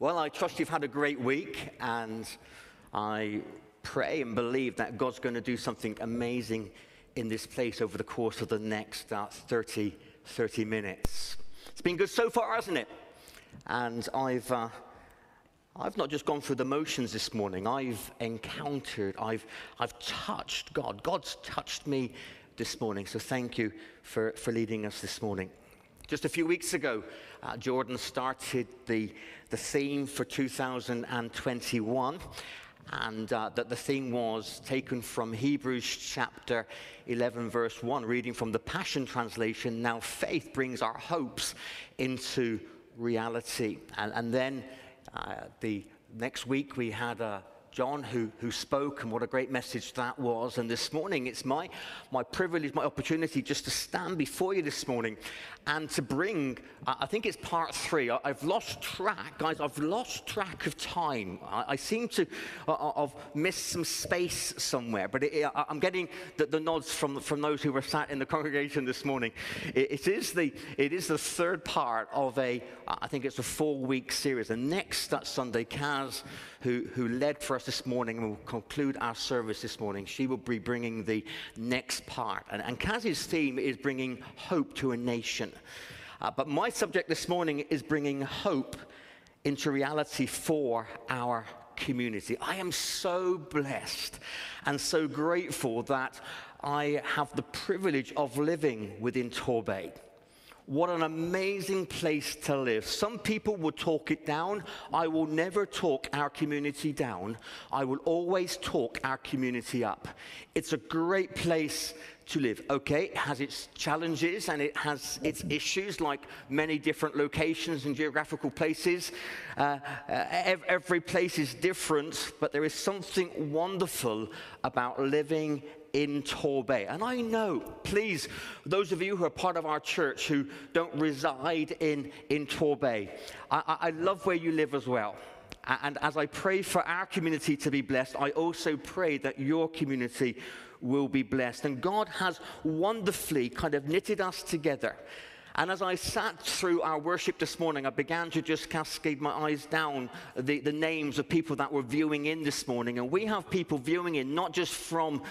Well, I trust you've had a great week, and I pray and believe that God's going to do something amazing in this place over the course of the next uh, 30, 30 minutes. It's been good so far, hasn't it? And I've, uh, I've not just gone through the motions this morning, I've encountered, I've, I've touched God. God's touched me this morning, so thank you for, for leading us this morning. Just a few weeks ago, uh, Jordan started the, the theme for 2021, and uh, that the theme was taken from Hebrews chapter 11, verse 1, reading from the Passion Translation. Now, faith brings our hopes into reality. And, and then uh, the next week, we had a John who, who spoke, and what a great message that was. And this morning, it's my, my privilege, my opportunity just to stand before you this morning and to bring, uh, I think it's part three. I, have lost track, guys, I've lost track of time. I, I seem to uh, have missed some space somewhere, but it, I, am getting the, the, nods from, from those who were sat in the congregation this morning. It, it, is the, it is the third part of a, I think it's a four week series. And next that Sunday, Kaz, who, who led for us this morning and will conclude our service this morning. She will be bringing the next part. And, and Kaz's theme is bringing hope to a nation. Uh, but my subject this morning is bringing hope into reality for our community. I am so blessed and so grateful that I have the privilege of living within Torbay. What an amazing place to live. Some people will talk it down. I will never talk our community down. I will always talk our community up. It's a great place to live. Okay, it has its challenges and it has its issues, like many different locations and geographical places. Uh, uh, every place is different, but there is something wonderful about living in Torbay. And I know, please, those of you who are part of our church who don't reside in, in Torbay, I, I love where you live as well. And as I pray for our community to be blessed, I also pray that your community will be blessed. And God has wonderfully kind of knitted us together. And as I sat through our worship this morning, I began to just cascade my eyes down the, the names of people that were viewing in this morning. And we have people viewing in not just from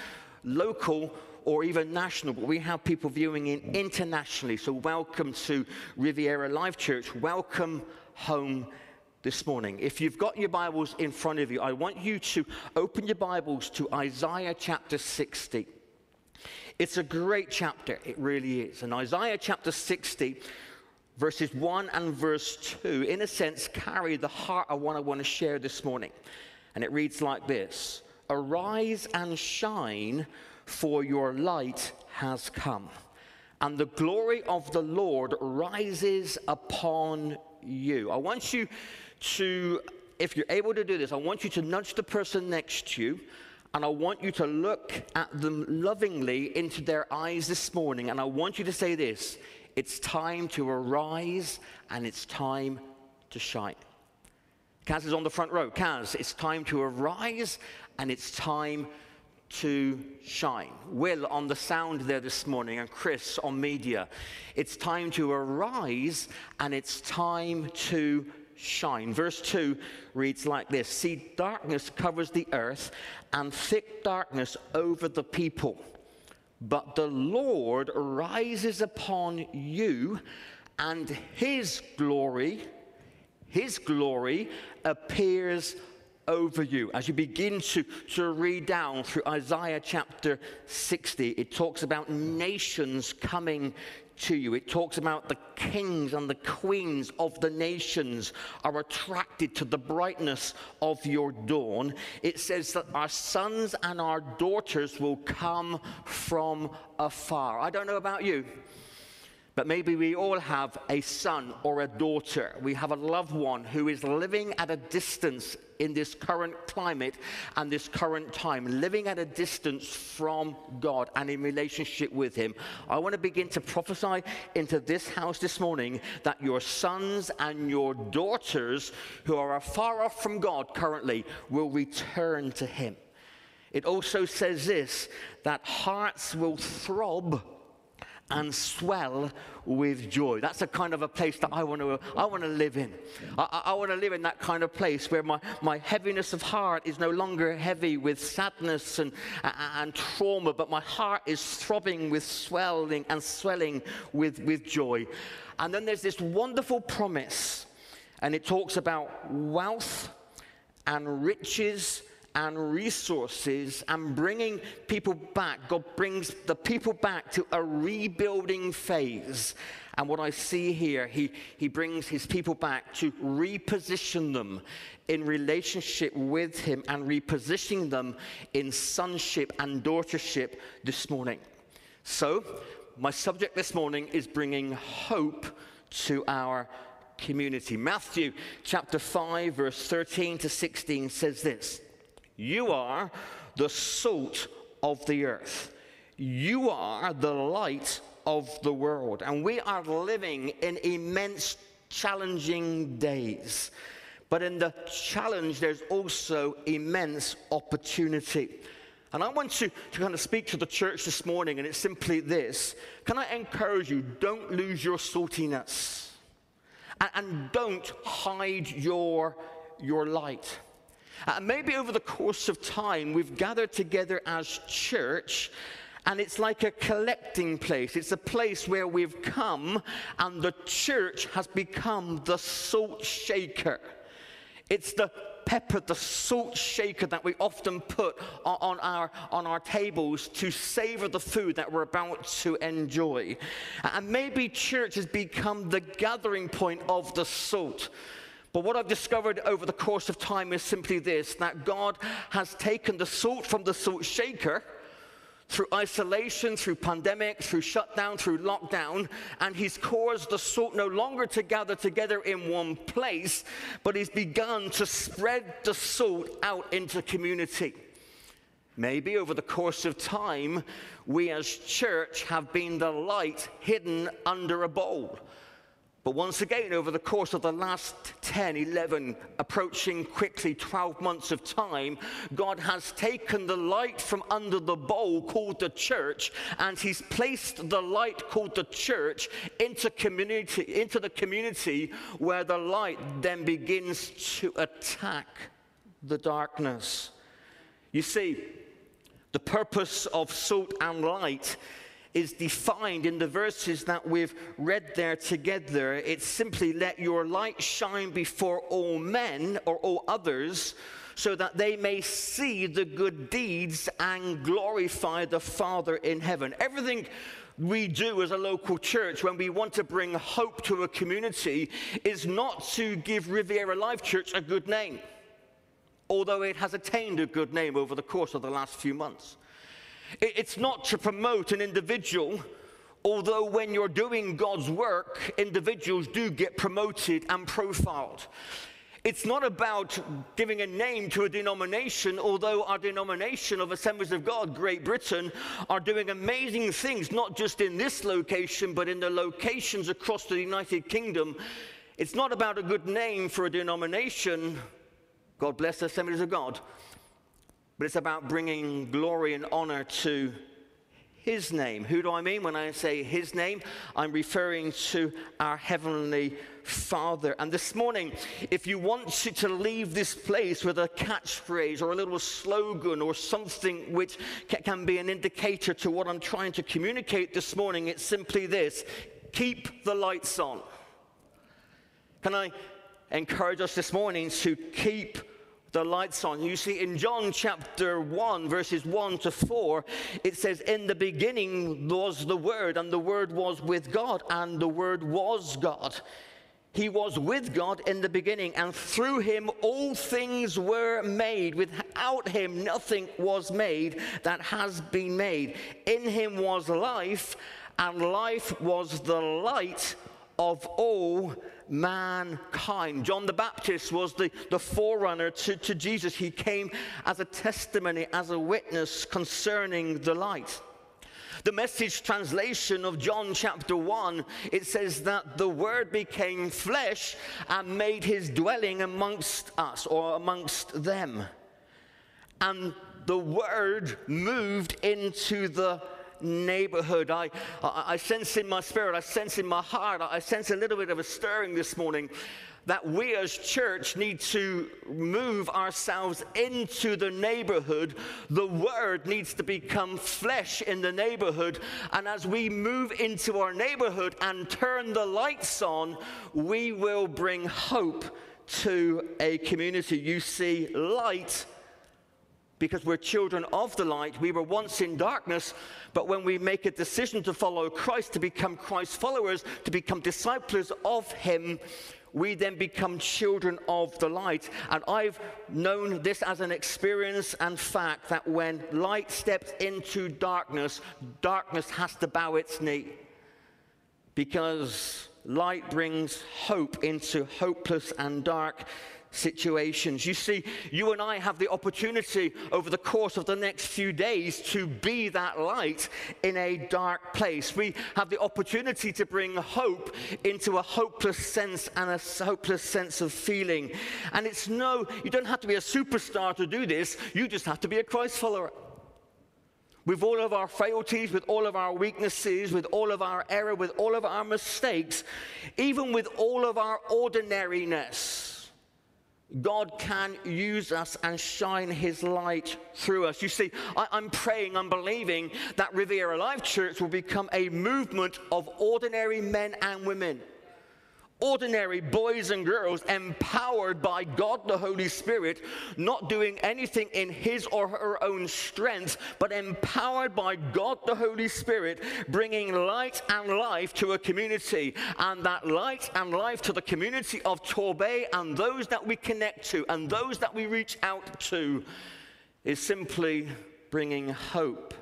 local or even national, but we have people viewing in internationally. So, welcome to Riviera Life Church. Welcome home this morning. If you've got your Bibles in front of you, I want you to open your Bibles to Isaiah chapter 60. It's a great chapter, it really is. And Isaiah chapter 60, verses 1 and verse 2, in a sense, carry the heart of what I want to share this morning. And it reads like this Arise and shine, for your light has come, and the glory of the Lord rises upon you. I want you to, if you're able to do this, I want you to nudge the person next to you. And I want you to look at them lovingly into their eyes this morning. And I want you to say this it's time to arise and it's time to shine. Kaz is on the front row. Kaz, it's time to arise and it's time to shine. Will on the sound there this morning, and Chris on media. It's time to arise and it's time to shine. Verse 2 reads like this See, darkness covers the earth and thick darkness over the people. But the Lord rises upon you, and his glory, his glory appears over you. As you begin to, to read down through Isaiah chapter 60, it talks about nations coming to you. It talks about the kings and the queens of the nations are attracted to the brightness of your dawn. It says that our sons and our daughters will come from afar. I don't know about you. But maybe we all have a son or a daughter. We have a loved one who is living at a distance in this current climate and this current time, living at a distance from God and in relationship with Him. I want to begin to prophesy into this house this morning that your sons and your daughters who are far off from God currently will return to Him. It also says this that hearts will throb and swell with joy. That's a kind of a place that I want to, I want to live in. I, I want to live in that kind of place where my, my heaviness of heart is no longer heavy with sadness and, and trauma, but my heart is throbbing with swelling and swelling with, with joy. And then there's this wonderful promise, and it talks about wealth and riches and resources and bringing people back. God brings the people back to a rebuilding phase. And what I see here, he, he brings his people back to reposition them in relationship with him and repositioning them in sonship and daughtership this morning. So, my subject this morning is bringing hope to our community. Matthew chapter 5, verse 13 to 16 says this. You are the salt of the earth. You are the light of the world. And we are living in immense, challenging days. But in the challenge, there's also immense opportunity. And I want to, to kind of speak to the church this morning, and it's simply this Can I encourage you, don't lose your saltiness, and, and don't hide your, your light. Uh, maybe over the course of time, we've gathered together as church. And it's like a collecting place. It's a place where we've come, and the church has become the salt shaker. It's the pepper, the salt shaker that we often put on, our, on our tables to savor the food that we're about to enjoy. And maybe church has become the gathering point of the salt. But what I've discovered over the course of time is simply this that God has taken the salt from the salt shaker through isolation, through pandemic, through shutdown, through lockdown, and he's caused the salt no longer to gather together in one place, but he's begun to spread the salt out into community. Maybe over the course of time, we as church have been the light hidden under a bowl. But once again, over the course of the last 10, 11, approaching quickly 12 months of time, God has taken the light from under the bowl called the church, and He's placed the light called the church into, community, into the community where the light then begins to attack the darkness. You see, the purpose of salt and light is defined in the verses that we've read there together. It's simply let your light shine before all men or all others so that they may see the good deeds and glorify the Father in heaven. Everything we do as a local church when we want to bring hope to a community is not to give Riviera Life Church a good name, although it has attained a good name over the course of the last few months. It's not to promote an individual, although when you're doing God's work, individuals do get promoted and profiled. It's not about giving a name to a denomination, although our denomination of Assemblies of God, Great Britain, are doing amazing things, not just in this location, but in the locations across the United Kingdom. It's not about a good name for a denomination. God bless the Assemblies of God but it's about bringing glory and honor to his name. Who do I mean when I say his name? I'm referring to our heavenly Father. And this morning, if you want to, to leave this place with a catchphrase or a little slogan or something which can be an indicator to what I'm trying to communicate this morning, it's simply this keep the lights on. Can I encourage us this morning to keep the lights on. You see, in John chapter 1, verses 1 to 4, it says, In the beginning was the Word, and the Word was with God, and the Word was God. He was with God in the beginning, and through him all things were made. Without him, nothing was made that has been made. In him was life, and life was the light of all mankind. John the Baptist was the, the forerunner to, to Jesus. He came as a testimony, as a witness concerning the light. The message translation of John chapter 1, it says that the Word became flesh and made his dwelling amongst us or amongst them. And the Word moved into the neighborhood. I, I, I sense in my spirit, I sense in my heart, I sense a little bit of a stirring this morning that we as church need to move ourselves into the neighborhood. The word needs to become flesh in the neighborhood. And as we move into our neighborhood and turn the lights on, we will bring hope to a community. You see, light because we're children of the light. We were once in darkness, but when we make a decision to follow Christ, to become Christ's followers, to become disciples of Him, we then become children of the light. And I've known this as an experience and fact that when light steps into darkness, darkness has to bow its knee. Because light brings hope into hopeless and dark situations. You see, you and I have the opportunity over the course of the next few days to be that light in a dark place. We have the opportunity to bring hope into a hopeless sense and a hopeless sense of feeling. And it's no, you don't have to be a superstar to do this, you just have to be a Christ follower with all of our frailties, with all of our weaknesses, with all of our error, with all of our mistakes, even with all of our ordinariness. God can use us and shine his light through us. You see, I, am praying, I'm believing that Riviera Life Church will become a movement of ordinary men and women ordinary boys and girls empowered by God the Holy Spirit, not doing anything in his or her own strength, but empowered by God the Holy Spirit, bringing light and life to a community. And that light and life to the community of Torbay and those that we connect to and those that we reach out to is simply bringing hope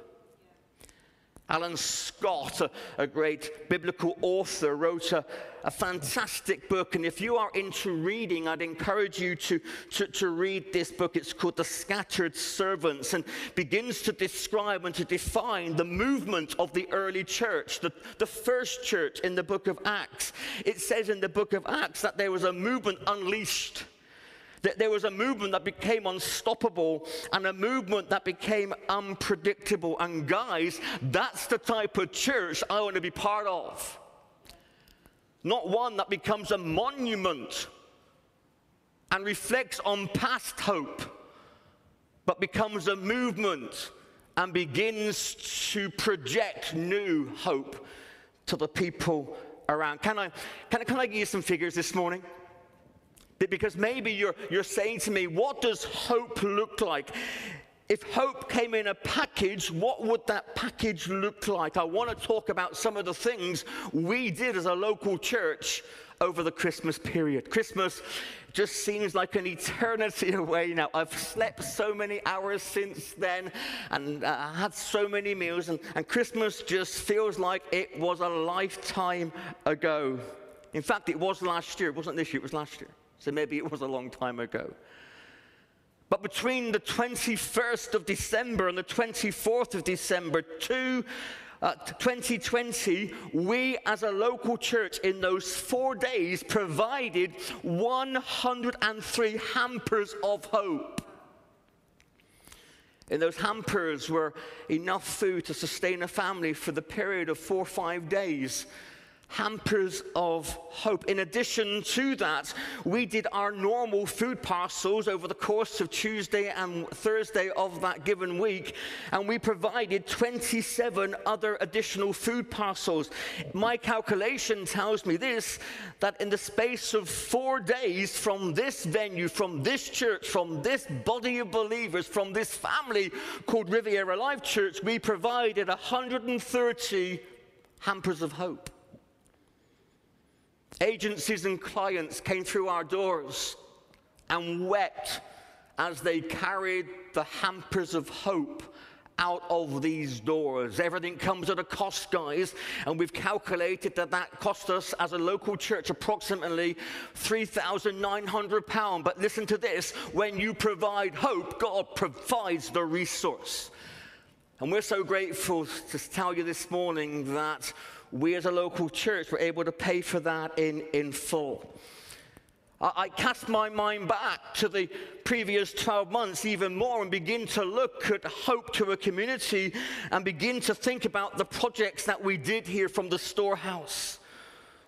Alan Scott, a, a great biblical author, wrote a, a, fantastic book. And if you are into reading, I'd encourage you to, to, to read this book. It's called The Scattered Servants and begins to describe and to define the movement of the early church, the, the first church in the book of Acts. It says in the book of Acts that there was a movement unleashed that there was a movement that became unstoppable and a movement that became unpredictable. And guys, that's the type of church I want to be part of. Not one that becomes a monument and reflects on past hope, but becomes a movement and begins to project new hope to the people around. Can I, can, I, can I give you some figures this morning? Because maybe you're, you're saying to me, what does hope look like? If hope came in a package, what would that package look like? I want to talk about some of the things we did as a local church over the Christmas period. Christmas just seems like an eternity away now. I've slept so many hours since then and uh, had so many meals, and, and Christmas just feels like it was a lifetime ago. In fact, it was last year. It wasn't this year, it was last year. So maybe it was a long time ago. But between the 21st of December and the 24th of December, two, uh, 2020, we as a local church in those four days provided 103 hampers of hope. In those hampers were enough food to sustain a family for the period of four or five days hampers of hope. In addition to that, we did our normal food parcels over the course of Tuesday and Thursday of that given week, and we provided 27 other additional food parcels. My calculation tells me this that in the space of four days from this venue, from this church, from this body of believers, from this family called Riviera Life Church, we provided 130 hampers of hope. Agencies and clients came through our doors and wept as they carried the hampers of hope out of these doors. Everything comes at a cost, guys, and we've calculated that that cost us as a local church approximately £3,900. But listen to this when you provide hope, God provides the resource. And we're so grateful to tell you this morning that we as a local church were able to pay for that in, in full. I cast my mind back to the previous 12 months even more and begin to look at hope to a community and begin to think about the projects that we did here from the storehouse.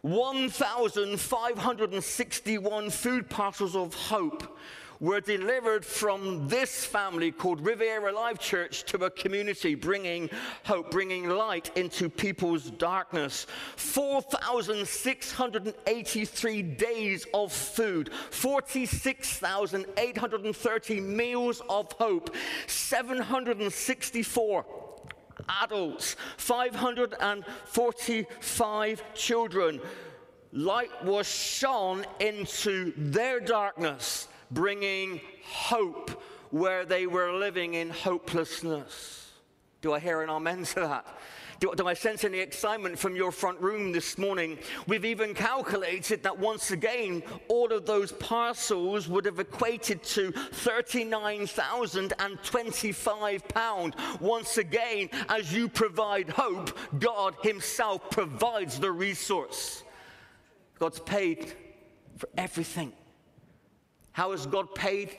1,561 food parcels of hope were delivered from this family called Riviera Life Church to a community, bringing hope, bringing light into people's darkness. 4,683 days of food, 46,830 meals of hope, 764 adults, 545 children. Light was shone into their darkness bringing hope where they were living in hopelessness. Do I hear an amen to that? Do, do, I sense any excitement from your front room this morning? We've even calculated that once again, all of those parcels would have equated to £39,025. Once again, as you provide hope, God Himself provides the resource. God's paid for everything. How has God paid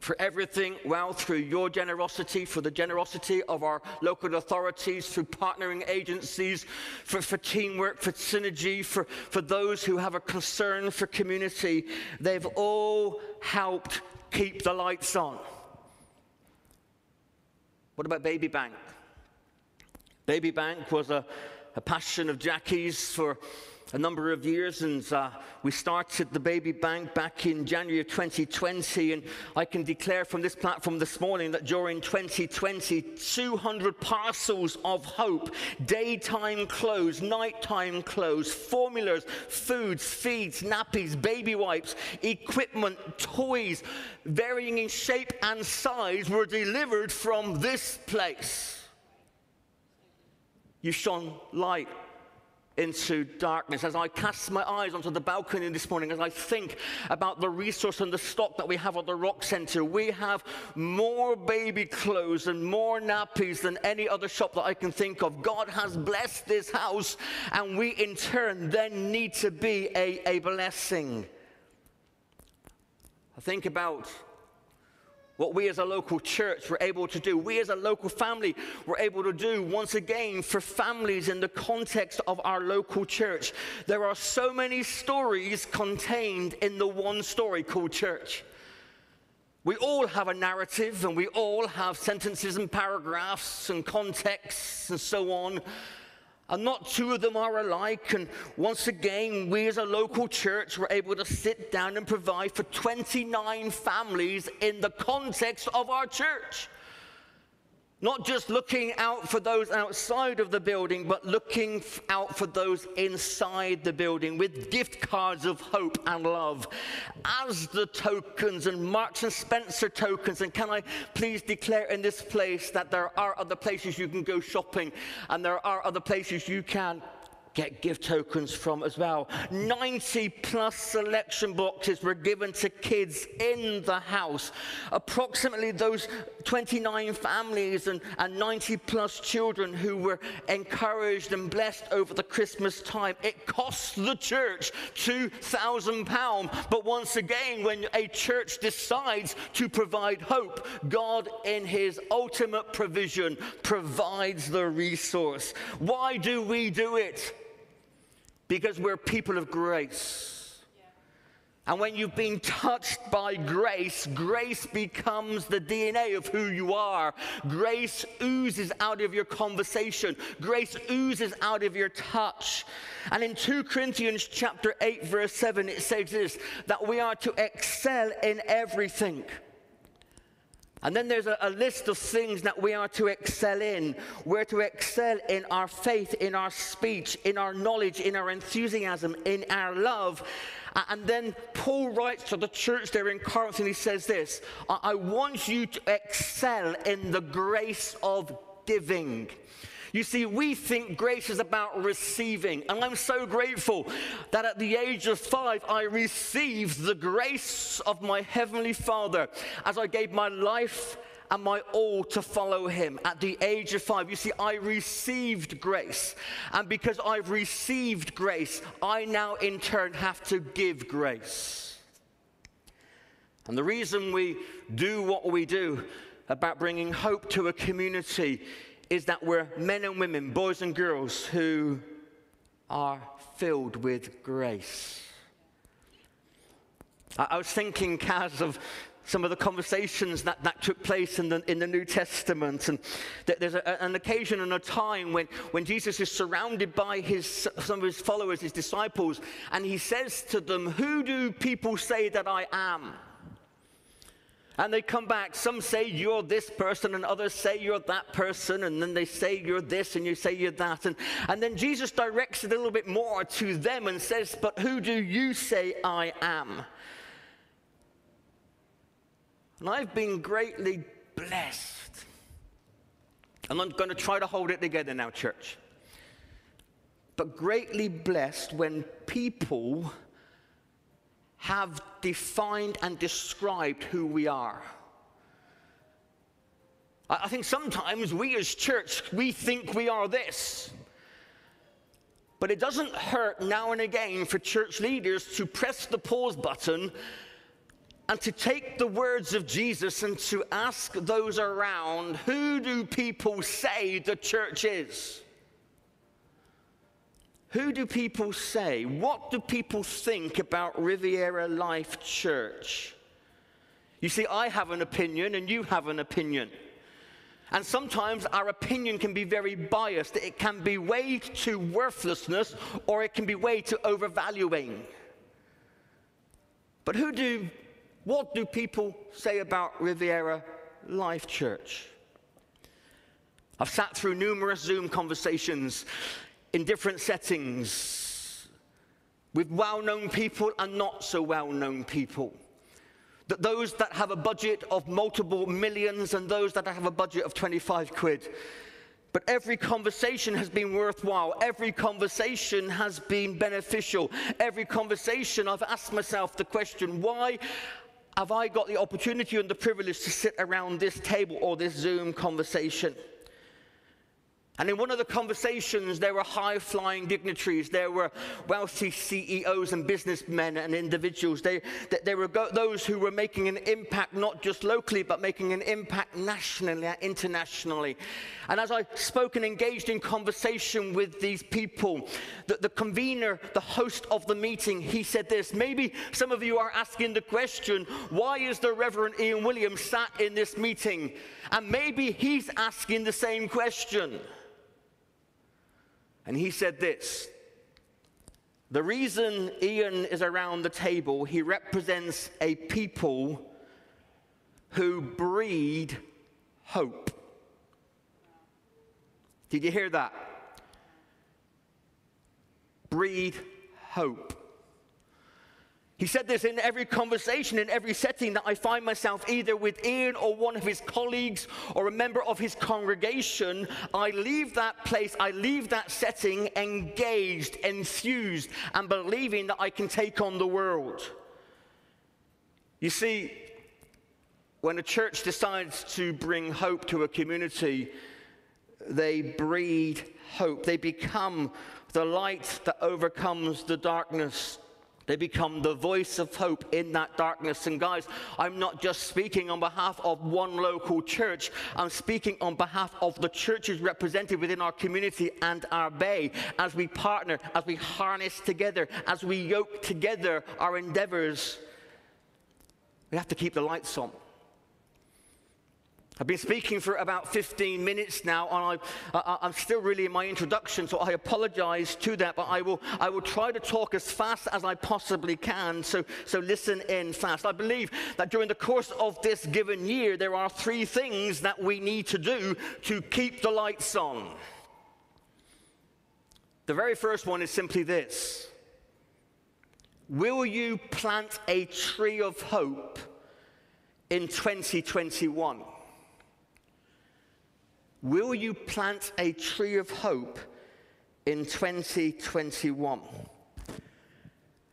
for everything? Well, through your generosity, for the generosity of our local authorities, through partnering agencies, for, for teamwork, for synergy, for, for those who have a concern for community. They've all helped keep the lights on. What about Baby Bank? Baby Bank was a, a passion of Jackie's for a number of years, and uh, we started the Baby Bank back in January of 2020. And I can declare from this platform this morning that during 2020, 200 parcels of hope, daytime clothes, nighttime clothes, formulas, foods, feeds, nappies, baby wipes, equipment, toys, varying in shape and size, were delivered from this place. You shone light into darkness, as I cast my eyes onto the balcony this morning, as I think about the resource and the stock that we have at the Rock Center, we have more baby clothes and more nappies than any other shop that I can think of. God has blessed this house, and we in turn then need to be a, a blessing. I think about what we as a local church were able to do, we as a local family were able to do once again for families in the context of our local church. There are so many stories contained in the one story called church. We all have a narrative and we all have sentences and paragraphs and contexts and so on and not two of them are alike. And once again, we as a local church were able to sit down and provide for 29 families in the context of our church. Not just looking out for those outside of the building, but looking out for those inside the building with gift cards of hope and love as the tokens and Marks and Spencer tokens. And can I please declare in this place that there are other places you can go shopping and there are other places you can get gift tokens from as well. 90 plus selection boxes were given to kids in the house. Approximately those 29 families and, and 90 plus children who were encouraged and blessed over the Christmas time. It costs the church £2,000. But once again, when a church decides to provide hope, God, in his ultimate provision, provides the resource. Why do we do it? Because we're people of grace. And when you've been touched by grace, grace becomes the DNA of who you are. Grace oozes out of your conversation. Grace oozes out of your touch. And in 2 Corinthians chapter 8 verse 7 it says this that we are to excel in everything. And then there's a, a, list of things that we are to excel in. We're to excel in our faith, in our speech, in our knowledge, in our enthusiasm, in our love. And then Paul writes to the church there in Corinth and he says this I, I want you to excel in the grace of giving. You see, we think grace is about receiving. And I'm so grateful that at the age of five, I received the grace of my Heavenly Father as I gave my life and my all to follow him at the age of five. You see, I received grace. And because I've received grace, I now in turn have to give grace. And the reason we do what we do about bringing hope to a community is that we're men and women, boys and girls who are filled with grace. I, I was thinking, Kaz, of some of the conversations that, that took place in the, in the New Testament. And there's a, an occasion and a time when, when Jesus is surrounded by his, some of his followers, his disciples, and he says to them, Who do people say that I am? And they come back. Some say you're this person, and others say you're that person, and then they say you're this, and you say you're that. And, and then Jesus directs it a little bit more to them and says, But who do you say I am? And I've been greatly blessed. And I'm going to try to hold it together now, church. But greatly blessed when people have defined and described who we are. I think sometimes we as church, we think we are this. But it doesn't hurt now and again for church leaders to press the pause button and to take the words of Jesus and to ask those around, who do people say the church is? Who do people say? What do people think about Riviera Life Church? You see, I have an opinion and you have an opinion. And sometimes our opinion can be very biased. It can be weighed to worthlessness or it can be weighed to overvaluing. But who do, what do people say about Riviera Life Church? I've sat through numerous Zoom conversations in different settings with well known people and not so well known people. That those that have a budget of multiple millions and those that have a budget of 25 quid. But every conversation has been worthwhile. Every conversation has been beneficial. Every conversation, I've asked myself the question why have I got the opportunity and the privilege to sit around this table or this Zoom conversation? And in one of the conversations, there were high flying dignitaries, there were wealthy CEOs and businessmen and individuals. They, there were those who were making an impact not just locally, but making an impact nationally and internationally. And as I spoke and engaged in conversation with these people, the, the convener, the host of the meeting, he said this Maybe some of you are asking the question, why is the Reverend Ian Williams sat in this meeting? And maybe he's asking the same question. And he said this The reason Ian is around the table, he represents a people who breed hope. Did you hear that? Breed hope. He said this in every conversation, in every setting that I find myself either with Ian or one of his colleagues or a member of his congregation. I leave that place, I leave that setting engaged, enthused, and believing that I can take on the world. You see, when a church decides to bring hope to a community, they breed hope. They become the light that overcomes the darkness they become the voice of hope in that darkness. And guys, I'm not just speaking on behalf of one local church, I'm speaking on behalf of the churches represented within our community and our bay as we partner, as we harness together, as we yoke together our endeavors. We have to keep the lights on. I've been speaking for about 15 minutes now, and I, am still really in my introduction, so I apologize to that, but I will, I will try to talk as fast as I possibly can, so, so listen in fast. I believe that during the course of this given year, there are three things that we need to do to keep the lights on. The very first one is simply this Will you plant a tree of hope in 2021? Will you plant a tree of hope in 2021?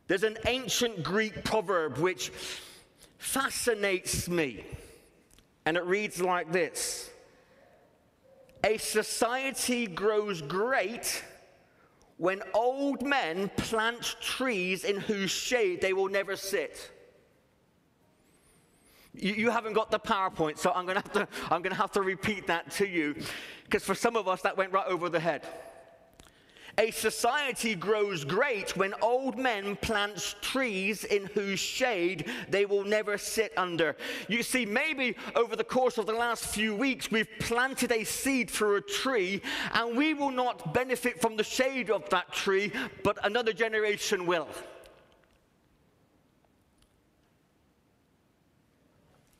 There's an ancient Greek proverb which fascinates me, and it reads like this A society grows great when old men plant trees in whose shade they will never sit. You, haven't got the PowerPoint, so I'm going to, I'm going to have to repeat that to you because for some of us that went right over the head. A society grows great when old men plant trees in whose shade they will never sit under. You see, maybe over the course of the last few weeks, we've planted a seed for a tree, and we will not benefit from the shade of that tree, but another generation will.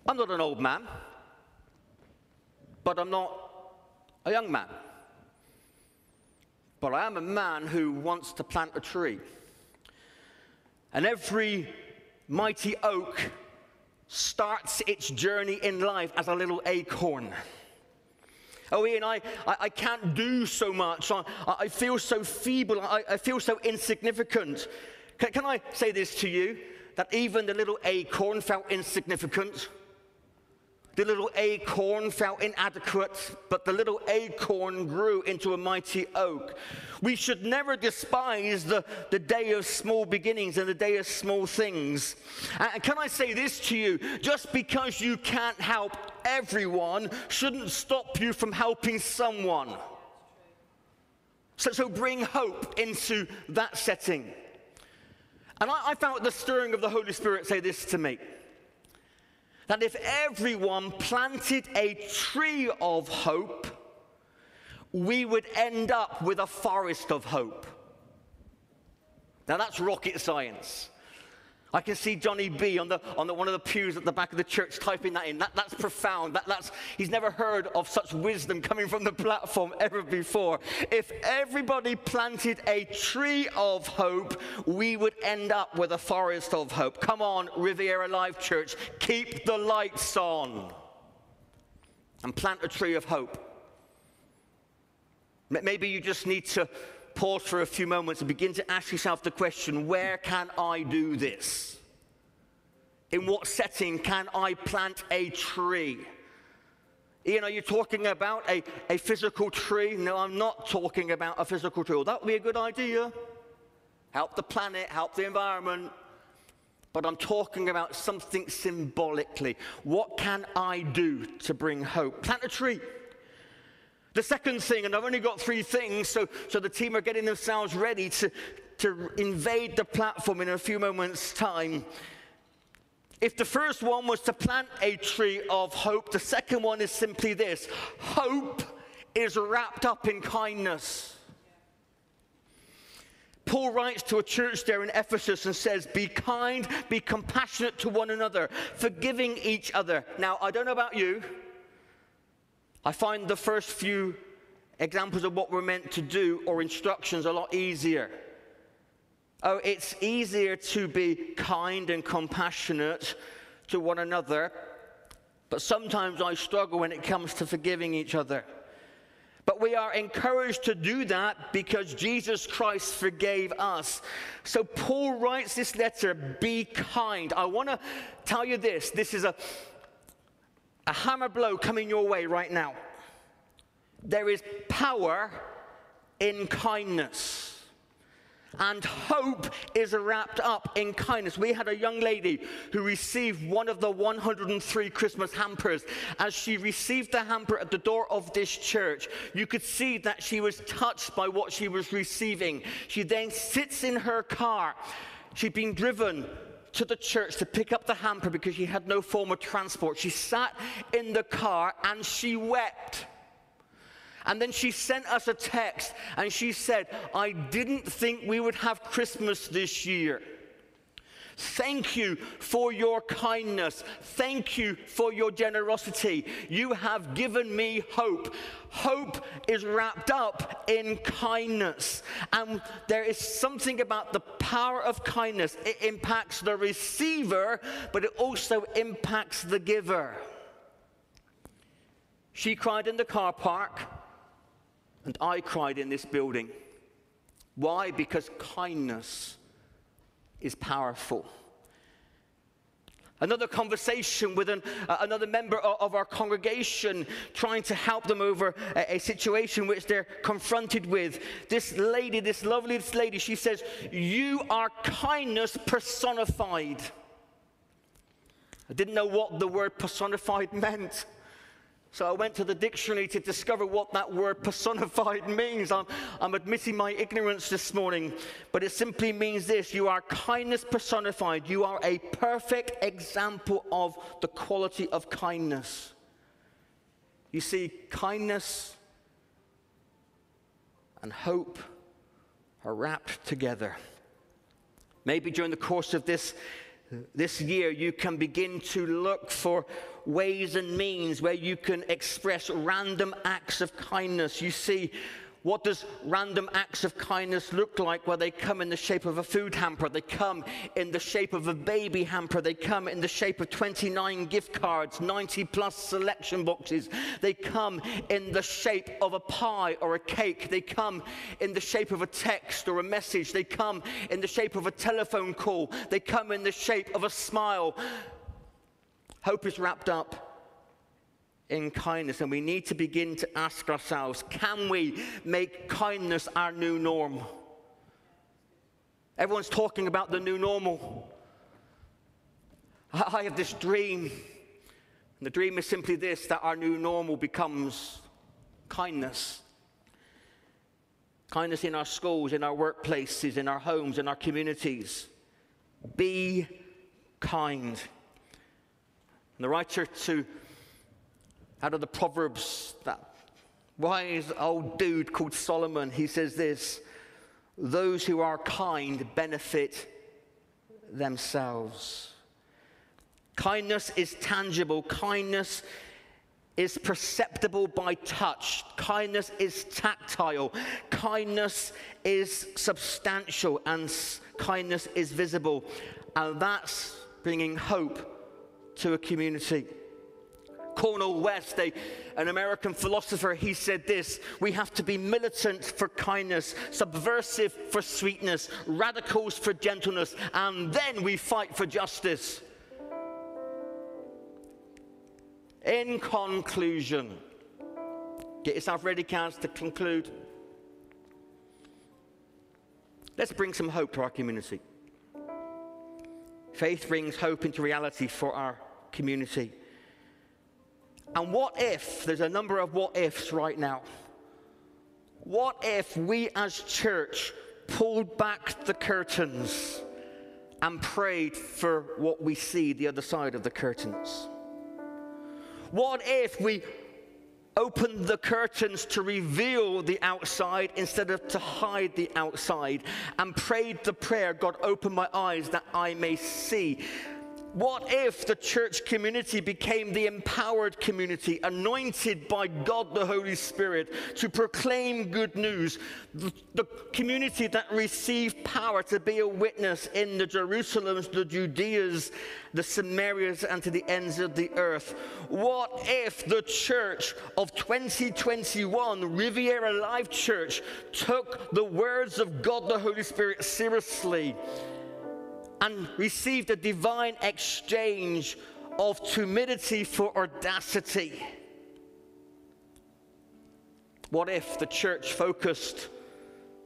I'm not an old man, but I'm not a young man. But I am a man who wants to plant a tree. And every mighty oak starts its journey in life as a little acorn. Oh, Ian, I, I, I can't do so much. I, I feel so feeble. I, I feel so insignificant. Can, can I say this to you? That even the little acorn felt insignificant. The little acorn felt inadequate, but the little acorn grew into a mighty oak. We should never despise the, the day of small beginnings and the day of small things. And can I say this to you? Just because you can't help everyone shouldn't stop you from helping someone. So, so bring hope into that setting. And I, I felt the stirring of the Holy Spirit say this to me that if everyone planted a tree of hope, we would end up with a forest of hope. Now that's rocket science. I can see Johnny B on, the, on the, one of the pews at the back of the church typing that in. That, that's profound. That, that's, he's never heard of such wisdom coming from the platform ever before. If everybody planted a tree of hope, we would end up with a forest of hope. Come on, Riviera Life Church, keep the lights on and plant a tree of hope. Maybe you just need to pause for a few moments and begin to ask yourself the question where can I do this? In what setting can I plant a tree? Ian, are you talking about a, a physical tree? No, I'm not talking about a physical tree. Well, that would be a good idea. Help the planet, help the environment. But I'm talking about something symbolically. What can I do to bring hope? Plant a tree. The second thing, and I've only got three things, so, so the team are getting themselves ready to, to invade the platform in a few moments' time. If the first one was to plant a tree of hope, the second one is simply this hope is wrapped up in kindness. Paul writes to a church there in Ephesus and says, Be kind, be compassionate to one another, forgiving each other. Now, I don't know about you. I find the first few examples of what we're meant to do or instructions a lot easier. Oh, it's easier to be kind and compassionate to one another, but sometimes I struggle when it comes to forgiving each other. But we are encouraged to do that because Jesus Christ forgave us. So Paul writes this letter be kind. I want to tell you this this is a a hammer blow coming your way right now. There is power in kindness. And hope is wrapped up in kindness. We had a young lady who received one of the 103 Christmas hampers. As she received the hamper at the door of this church, you could see that she was touched by what she was receiving. She then sits in her car. She'd been driven to the church to pick up the hamper because she had no form of transport. She sat in the car and she wept. And then she sent us a text and she said, I didn't think we would have Christmas this year. Thank you for your kindness. Thank you for your generosity. You have given me hope. Hope is wrapped up in kindness. And there is something about the power of kindness. It impacts the receiver, but it also impacts the giver. She cried in the car park, and I cried in this building. Why? Because kindness is powerful. Another conversation with an, uh, another member of, of, our congregation, trying to help them over a, a, situation which they're confronted with. This lady, this lovely lady, she says, You are kindness personified. I didn't know what the word personified meant. So I went to the dictionary to discover what that word personified means. I'm, I'm, admitting my ignorance this morning, but it simply means this you are kindness personified. You are a perfect example of the quality of kindness. You see, kindness and hope are wrapped together. Maybe during the course of this, this year, you can begin to look for ways and means where you can express random acts of kindness. You see, what does random acts of kindness look like? Well, they come in the shape of a food hamper. They come in the shape of a baby hamper. They come in the shape of 29 gift cards, 90 plus selection boxes. They come in the shape of a pie or a cake. They come in the shape of a text or a message. They come in the shape of a telephone call. They come in the shape of a smile. Hope is wrapped up in kindness, and we need to begin to ask ourselves can we make kindness our new norm? Everyone's talking about the new normal. I have this dream, and the dream is simply this that our new normal becomes kindness. Kindness in our schools, in our workplaces, in our homes, in our communities. Be kind. And the writer to out of the Proverbs, that wise old dude called Solomon, he says this those who are kind benefit themselves. Kindness is tangible, kindness is perceptible by touch, kindness is tactile, kindness is substantial, and kindness is visible. And that's bringing hope to a community. Cornel West, a, an American philosopher, he said this We have to be militant for kindness, subversive for sweetness, radicals for gentleness, and then we fight for justice. In conclusion, get yourself ready, Kaz, to conclude. Let's bring some hope to our community. Faith brings hope into reality for our community. And what if, there's a number of what ifs right now. What if we as church pulled back the curtains and prayed for what we see the other side of the curtains? What if we opened the curtains to reveal the outside instead of to hide the outside and prayed the prayer, God, open my eyes that I may see? What if the church community became the empowered community, anointed by God the Holy Spirit to proclaim good news? The, the, community that received power to be a witness in the Jerusalems, the Judeas, the Samarias, and to the ends of the earth. What if the church of 2021, Riviera Life Church, took the words of God the Holy Spirit seriously? And received a divine exchange of timidity for audacity. What if the church focused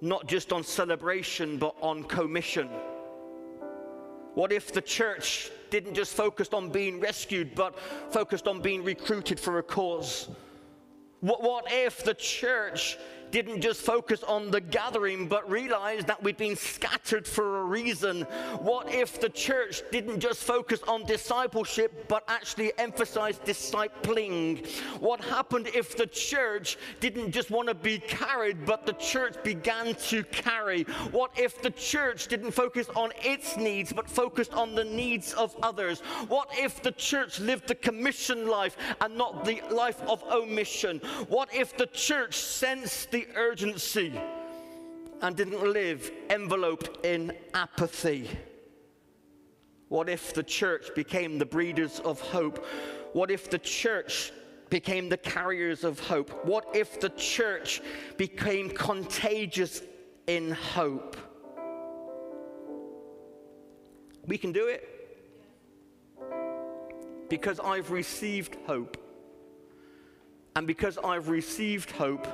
not just on celebration but on commission? What if the church didn't just focus on being rescued but focused on being recruited for a cause? What, what if the church didn't just focus on the gathering, but realized that we'd been scattered for a reason? What if the church didn't just focus on discipleship, but actually emphasized discipling? What happened if the church didn't just want to be carried, but the church began to carry? What if the church didn't focus on its needs, but focused on the needs of others? What if the church lived the commission life and not the life of omission? What if the church sensed the urgency and didn't live enveloped in apathy? What if the church became the breeders of hope? What if the church became the carriers of hope? What if the church became contagious in hope? We can do it because I've received hope. And because I've received hope,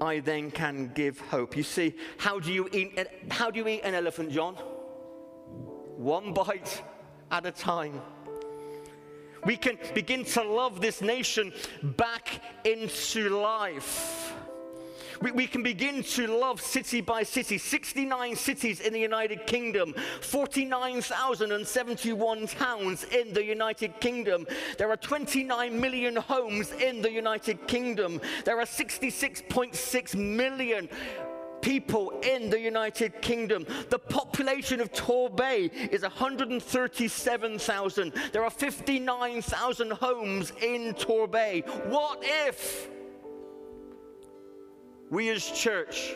I then can give hope. You see, how do you eat, how do you eat an elephant, John? One bite at a time. We can begin to love this nation back into life. We, we, can begin to love city by city. 69 cities in the United Kingdom, 49,071 towns in the United Kingdom. There are 29 million homes in the United Kingdom. There are 66.6 million people in the United Kingdom. The population of Torbay is 137,000. There are 59,000 homes in Torbay. What if we as church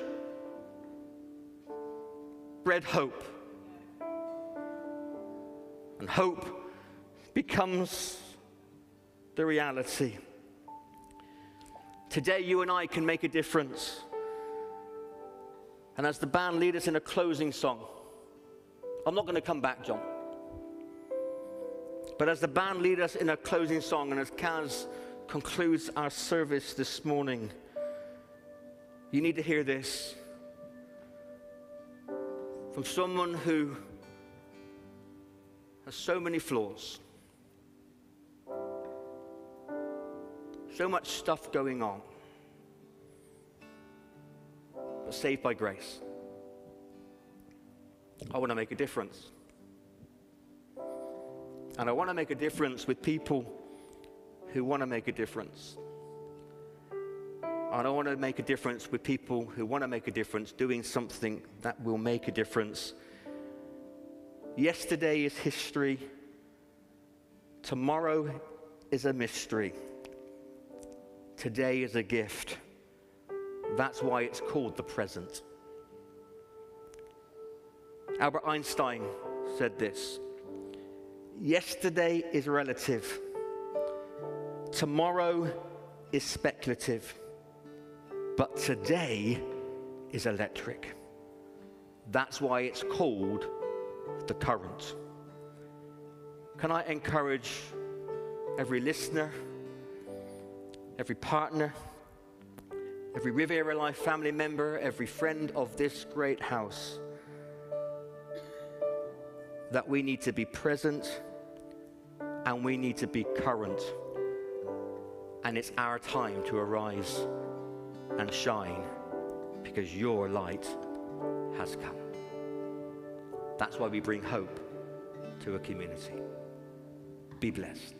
spread hope? And hope becomes the reality. Today, you and I can make a difference. And as the band lead us in a closing song, I'm not going to come back, John. But as the band lead us in a closing song, and as Kaz concludes our service this morning, you need to hear this from someone who has so many flaws, so much stuff going on but saved by grace. I want to make a difference. And I want to make a difference with people who want to make a difference. And I want to make a difference with people who want to make a difference doing something that will make a difference. Yesterday is history. Tomorrow is a mystery. Today is a gift. That's why it's called the present. Albert Einstein said this Yesterday is relative, tomorrow is speculative, but today is electric. That's why it's called the current. Can I encourage every listener, every partner, every Riviera Life family member, every friend of this great house, that we need to be present and we need to be current. And it's our time to arise and shine because your light has come. That's why we bring hope to a community. Be blessed.